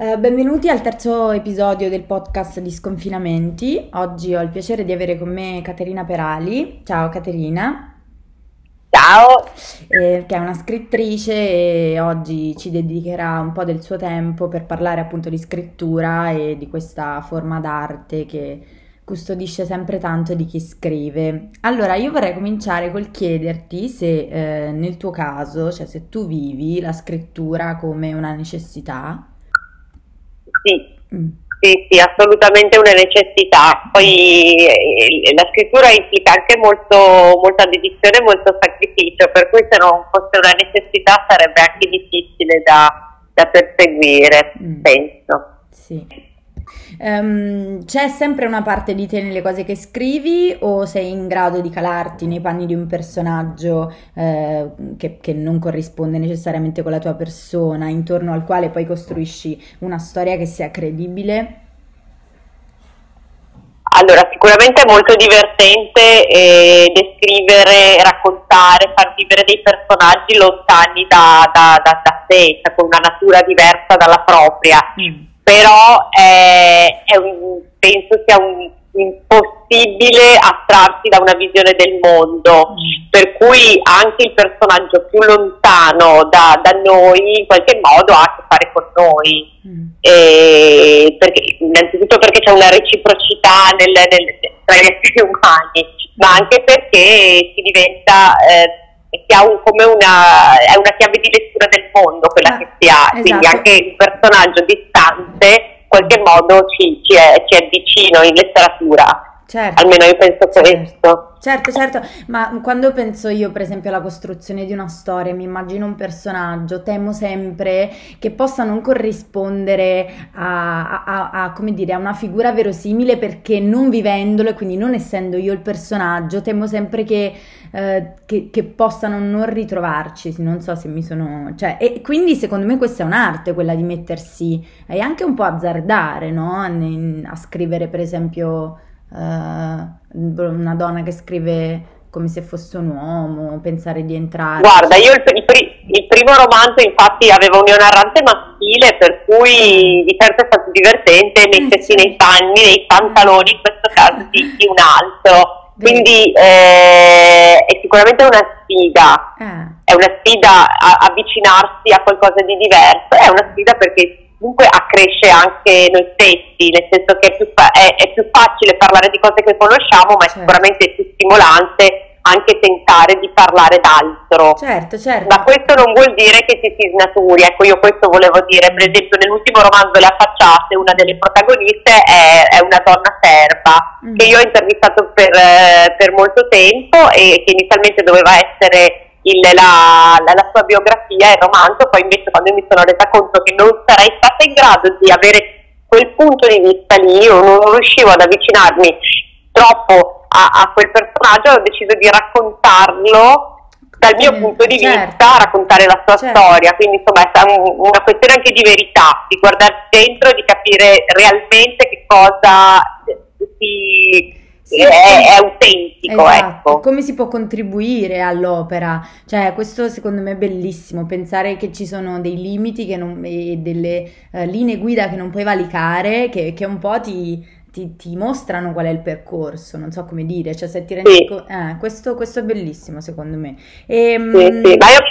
Uh, benvenuti al terzo episodio del podcast di Sconfinamenti. Oggi ho il piacere di avere con me Caterina Perali. Ciao Caterina. Ciao. Eh, che è una scrittrice e oggi ci dedicherà un po' del suo tempo per parlare appunto di scrittura e di questa forma d'arte che custodisce sempre tanto di chi scrive. Allora, io vorrei cominciare col chiederti se eh, nel tuo caso, cioè se tu vivi la scrittura come una necessità sì. Mm. Sì, sì, assolutamente una necessità. Poi eh, la scrittura implica anche molto, molta dedizione e molto sacrificio, per cui se non fosse una necessità sarebbe anche difficile da, da perseguire, mm. penso. Sì. Um, c'è sempre una parte di te nelle cose che scrivi o sei in grado di calarti nei panni di un personaggio eh, che, che, non corrisponde necessariamente con la tua persona, intorno al quale poi costruisci una storia che sia credibile? Allora, sicuramente è molto divertente eh, descrivere, raccontare, far vivere dei personaggi lontani da, da, da, da sé, cioè con una natura diversa dalla propria. Mm però è, è un, penso sia un, impossibile attrarsi da una visione del mondo, mm. per cui anche il personaggio più lontano da, da, noi in qualche modo ha a che fare con noi. Mm. E perché, innanzitutto perché c'è una reciprocità nel, nel, tra gli esseri umani, ma anche perché si diventa... Eh, si ha un, come una, è una chiave di lettura del mondo quella ah, che si ha, esatto. quindi anche un personaggio distante in qualche modo ci, ci, è, ci è vicino in letteratura. Certo. Almeno io penso certo. questo. Certo, certo, ma quando penso io per esempio alla costruzione di una storia, mi immagino un personaggio, temo sempre che possa non corrispondere a, a, a, come dire, a una figura verosimile perché non vivendolo e quindi non essendo io il personaggio, temo sempre che, eh, che, che possano non ritrovarci, non so se mi sono... Cioè, e quindi secondo me questa è un'arte, quella di mettersi e anche un po' azzardare, no? A scrivere per esempio una donna che scrive come se fosse un uomo, pensare di entrare. Guarda, io il, il, il primo romanzo infatti aveva un narrante maschile, per cui di certo è stato divertente mettersi eh, nei panni, nei pantaloni, in questo caso di, di un altro. Quindi eh, è sicuramente una sfida, ah. è una sfida a, avvicinarsi a qualcosa di diverso, è una sfida perché comunque accresce anche noi stessi, nel senso che è più, fa- è, è più facile parlare di cose che conosciamo, ma certo. è sicuramente più stimolante anche tentare di parlare d'altro. Certo, certo. Ma questo non vuol dire che si si snaturi, ecco io questo volevo dire, per esempio nell'ultimo romanzo Le affacciate una delle protagoniste è, è una donna serba mm. che io ho intervistato per, eh, per molto tempo e che inizialmente doveva essere il, la, la, la, sua biografia, il romanzo, poi invece quando mi sono resa conto che non sarei stata in grado di avere quel punto di vista lì, io non riuscivo ad avvicinarmi troppo a, a quel personaggio, ho deciso di raccontarlo dal mio eh, punto di certo. vista, raccontare la sua certo. storia, quindi insomma è una questione anche di verità, di guardarsi dentro di capire realmente che cosa si sì, è, è, autentico. Esatto. Ecco. Come si può contribuire all'opera? Cioè, questo secondo me è bellissimo, pensare che ci sono dei limiti non, e delle uh, linee guida che non puoi valicare, che, che un po' ti, ti, ti, mostrano qual è il percorso, non so come dire, cioè se ti rendi sì. conto... Eh, questo, questo, è bellissimo secondo me. E, sì, sì, ma io...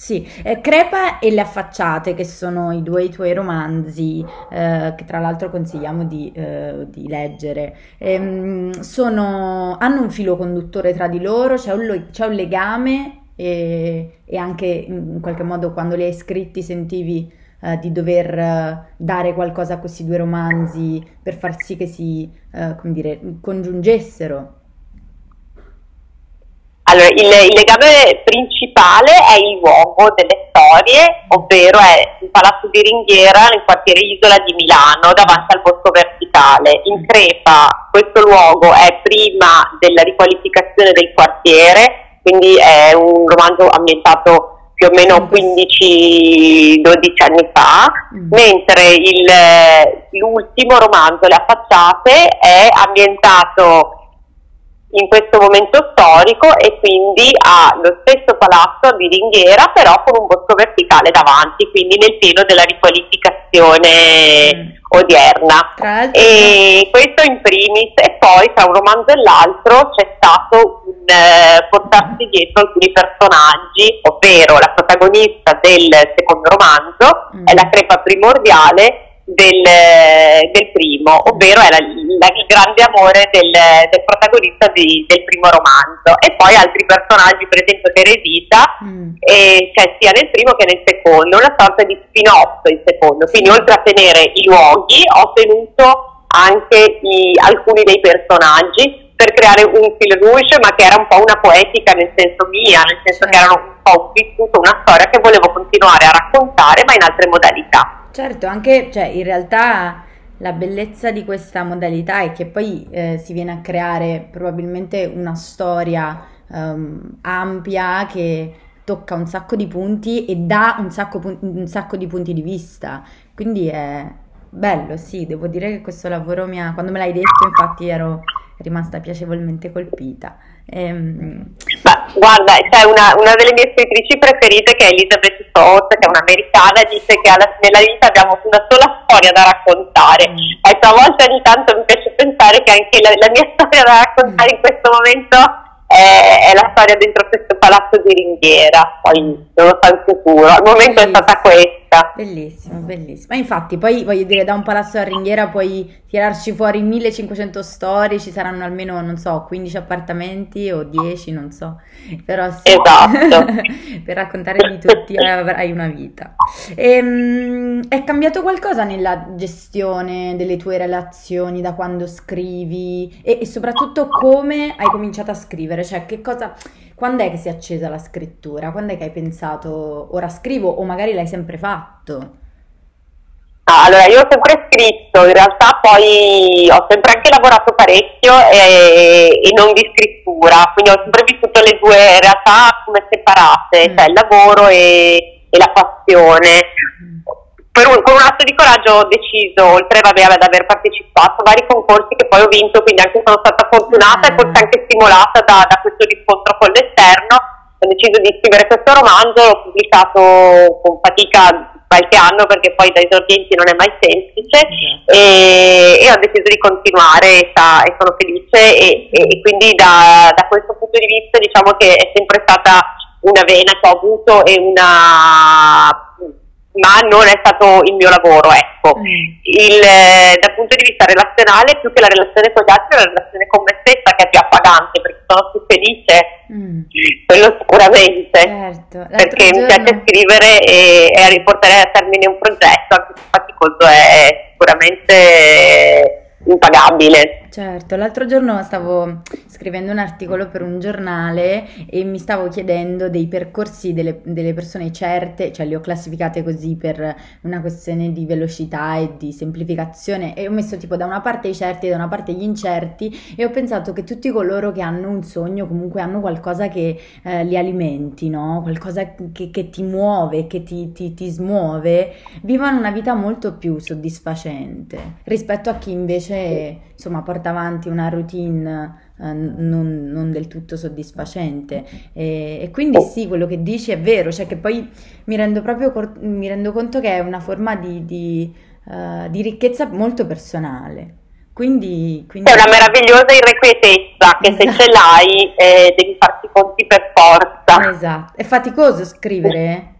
Sì. Eh, Crepa e Le affacciate, che sono i due i tuoi romanzi, eh, che tra l'altro consigliamo di, eh, di leggere, ehm, sono, hanno un filo conduttore tra di loro, c'è un, c'è un legame e, e, anche in qualche modo quando li hai scritti sentivi eh, di dover eh, dare qualcosa a questi due romanzi per far sì che si, eh, dire, congiungessero. Allora, il, il, legame principale è il luogo delle storie, ovvero è il Palazzo di Ringhiera nel quartiere Isola di Milano, davanti al Bosco Verticale. In Crepa questo luogo è prima della riqualificazione del quartiere, quindi è un romanzo ambientato più o meno 15-12 anni fa, mm. mentre il, l'ultimo romanzo, Le affacciate, è ambientato in questo momento storico e quindi ha lo stesso palazzo di ringhiera però con un bosco verticale davanti, quindi nel pieno della riqualificazione mm. odierna. E questo in primis, e poi tra un romanzo e l'altro c'è stato un eh, portarsi dietro alcuni personaggi, ovvero la protagonista del secondo romanzo mm. è la crepa primordiale del, del primo, ovvero è la, la, il grande amore del, del protagonista di, del primo romanzo. E poi altri personaggi, per esempio Teresita, mm. eh, cioè sia nel primo che nel secondo, una sorta di spin-off il secondo. Quindi oltre a tenere i luoghi, ho tenuto anche i, alcuni dei personaggi per creare un fil rouge, ma che era un po' una poetica nel senso mia, nel senso che era un po' vissuto, una storia che volevo continuare a raccontare, ma in altre modalità. Certo, anche cioè, in realtà la bellezza di questa modalità è che poi eh, si viene a creare probabilmente una storia um, ampia che tocca un sacco di punti e dà un sacco, un sacco di punti di vista. Quindi è bello, sì, devo dire che questo lavoro mi ha... Quando me l'hai detto infatti ero rimasta piacevolmente colpita. Ehm... Guarda, c'è una, una, delle mie scrittrici preferite che è Elizabeth Stott, che è un'americana, dice che alla, nella vita abbiamo una sola storia da raccontare. Mm. Ecco, a volte ogni tanto mi piace pensare che anche la, la mia storia da raccontare mm. in questo momento è, è, la storia dentro questo palazzo di ringhiera, poi non lo so sicuro, al momento Bellissimo. è stata questa. Bellissimo, bellissimo. Ma infatti poi voglio dire, da un palazzo a ringhiera puoi tirarci fuori 1500 storie, ci saranno almeno, non so, 15 appartamenti o 10, non so, però sì, esatto. per raccontare di tutti avrai una vita. E, ehm, è cambiato qualcosa nella gestione delle tue relazioni da quando scrivi e, e soprattutto come hai cominciato a scrivere, cioè che cosa... Quando è che si è accesa la scrittura? Quando è che hai pensato ora scrivo o magari l'hai sempre fatto? Allora, io ho sempre scritto, in realtà poi ho sempre anche lavorato parecchio e, e non di scrittura, quindi ho sempre vissuto le due realtà come separate, mm. cioè il lavoro e, e la passione. Un, con un atto di coraggio ho deciso, oltre vabbè, ad aver partecipato a vari concorsi che poi ho vinto, quindi anche sono stata fortunata mm. e forse anche stimolata da, da questo riscontro con l'esterno, ho deciso di scrivere questo romanzo, l'ho pubblicato con fatica qualche anno perché poi da esordienti non è mai semplice esatto. e, e, ho deciso di continuare e, sta, e sono felice e, e quindi da, da, questo punto di vista diciamo che è sempre stata una vena che ho avuto e una ma non è stato il mio lavoro, ecco. Mm. Il, eh, dal punto di vista relazionale, più che la relazione con gli altri, è la relazione con me stessa che è più appagante, perché sono più felice, mm. quello sicuramente, certo. perché giorno... mi piace scrivere e, e riportare a termine un progetto, anche se faticoso è sicuramente impagabile. Certo, l'altro giorno stavo scrivendo un articolo per un giornale e mi stavo chiedendo dei percorsi delle, delle, persone certe, cioè le ho classificate così per una questione di velocità e di semplificazione e ho messo tipo da una parte i certi e da una parte gli incerti e ho pensato che tutti coloro che hanno un sogno comunque hanno qualcosa che eh, li alimenti, no? qualcosa che, che, ti muove, che ti, ti, ti smuove, vivono una vita molto più soddisfacente rispetto a chi invece insomma porta porta avanti una routine eh, non, non, del tutto soddisfacente e, e, quindi sì, quello che dici è vero, cioè che poi mi rendo proprio mi rendo conto che è una forma di, di, uh, di ricchezza molto personale. Quindi, quindi... È una meravigliosa irrequietezza che esatto. se ce l'hai eh, devi farti conti per forza. Esatto. È faticoso scrivere?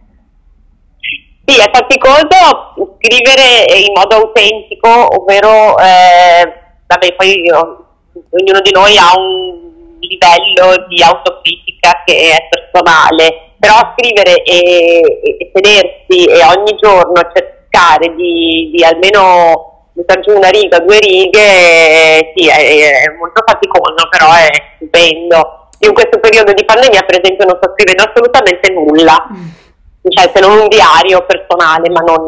Sì, è faticoso scrivere in modo autentico, ovvero eh, vabbè, poi io, ognuno di noi ha un livello di autocritica che è personale, però scrivere e, e tenersi e ogni giorno cercare di, di almeno mettere giù una riga, due righe, sì, è, è molto faticoso, però è stupendo. In questo periodo di pandemia, per esempio, non sto scrivendo assolutamente nulla, mm. cioè se non un diario personale, ma non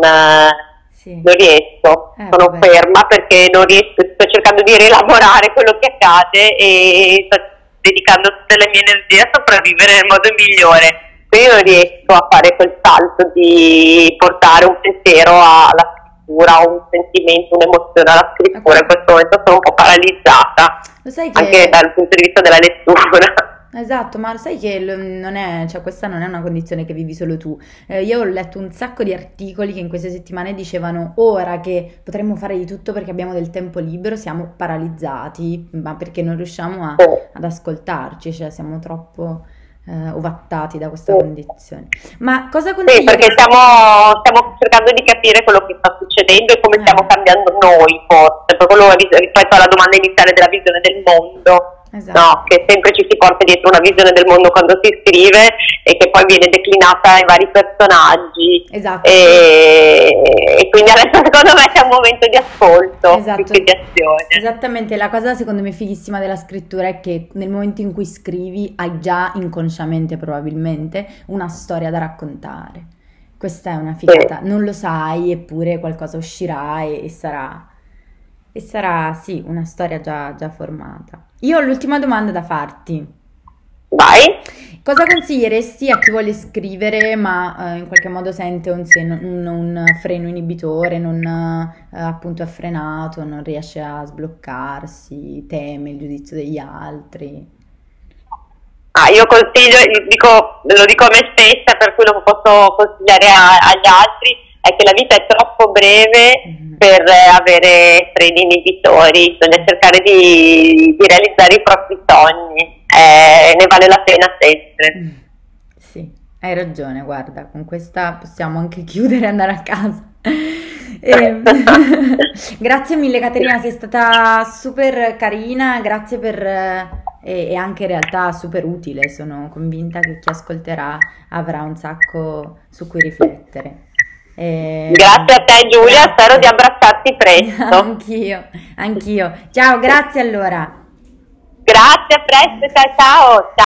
sì. non riesco, eh, sono vabbè. ferma perché non riesco, sto cercando di rielaborare quello che accade e sto dedicando tutte le mie energie a sopravvivere nel modo migliore. Quindi non riesco a fare quel salto di portare un pensiero alla scrittura, un sentimento, un'emozione alla scrittura. In questo momento sono un po' paralizzata, che... anche dal punto di vista della lettura. Esatto, ma sai che non è, cioè questa non è una condizione che vivi solo tu. Eh, io ho letto un sacco di articoli che in queste settimane dicevano ora che potremmo fare di tutto perché abbiamo del tempo libero, siamo paralizzati, ma perché non riusciamo a, ad ascoltarci, cioè siamo troppo eh, ovattati da questa condizione. Ma cosa consigli? Sì, perché stiamo, stiamo, cercando di capire quello che sta succedendo e come eh. stiamo cambiando noi, forse, proprio rispetto alla domanda iniziale della visione del mondo. Esatto. No, che sempre ci si porta dietro una visione del mondo quando si scrive e che poi viene declinata ai vari personaggi. Esatto. E, e quindi adesso secondo me c'è un momento di ascolto, esatto. di azione. Esattamente, la cosa secondo me fighissima della scrittura è che nel momento in cui scrivi hai già inconsciamente probabilmente una storia da raccontare. Questa è una figata, sì. non lo sai eppure qualcosa uscirà e, e sarà e sarà, sì, una storia già, già formata. Io ho l'ultima domanda da farti. Vai. Cosa consiglieresti a chi vuole scrivere ma eh, in qualche modo sente un, seno, un, un freno inibitore, non eh, appunto è frenato, non riesce a sbloccarsi, teme il giudizio degli altri? Ah, io consiglio, dico, lo dico a me stessa, per cui lo posso consigliare a, agli altri, che la vita è troppo breve mm-hmm. per avere freni inibitori, bisogna cercare di, di realizzare i propri sogni, eh, ne vale la pena sempre. Mm. Sì, hai ragione, guarda, con questa possiamo anche chiudere e andare a casa. E, grazie mille Caterina, sei stata super carina, grazie per... E, e, anche in realtà super utile, sono convinta che chi ascolterà avrà un sacco su cui riflettere. E... Grazie a te Giulia, grazie. spero di abbracciarti presto. anch'io, anch'io. Ciao, grazie allora. Grazie, a presto, ciao ciao. ciao.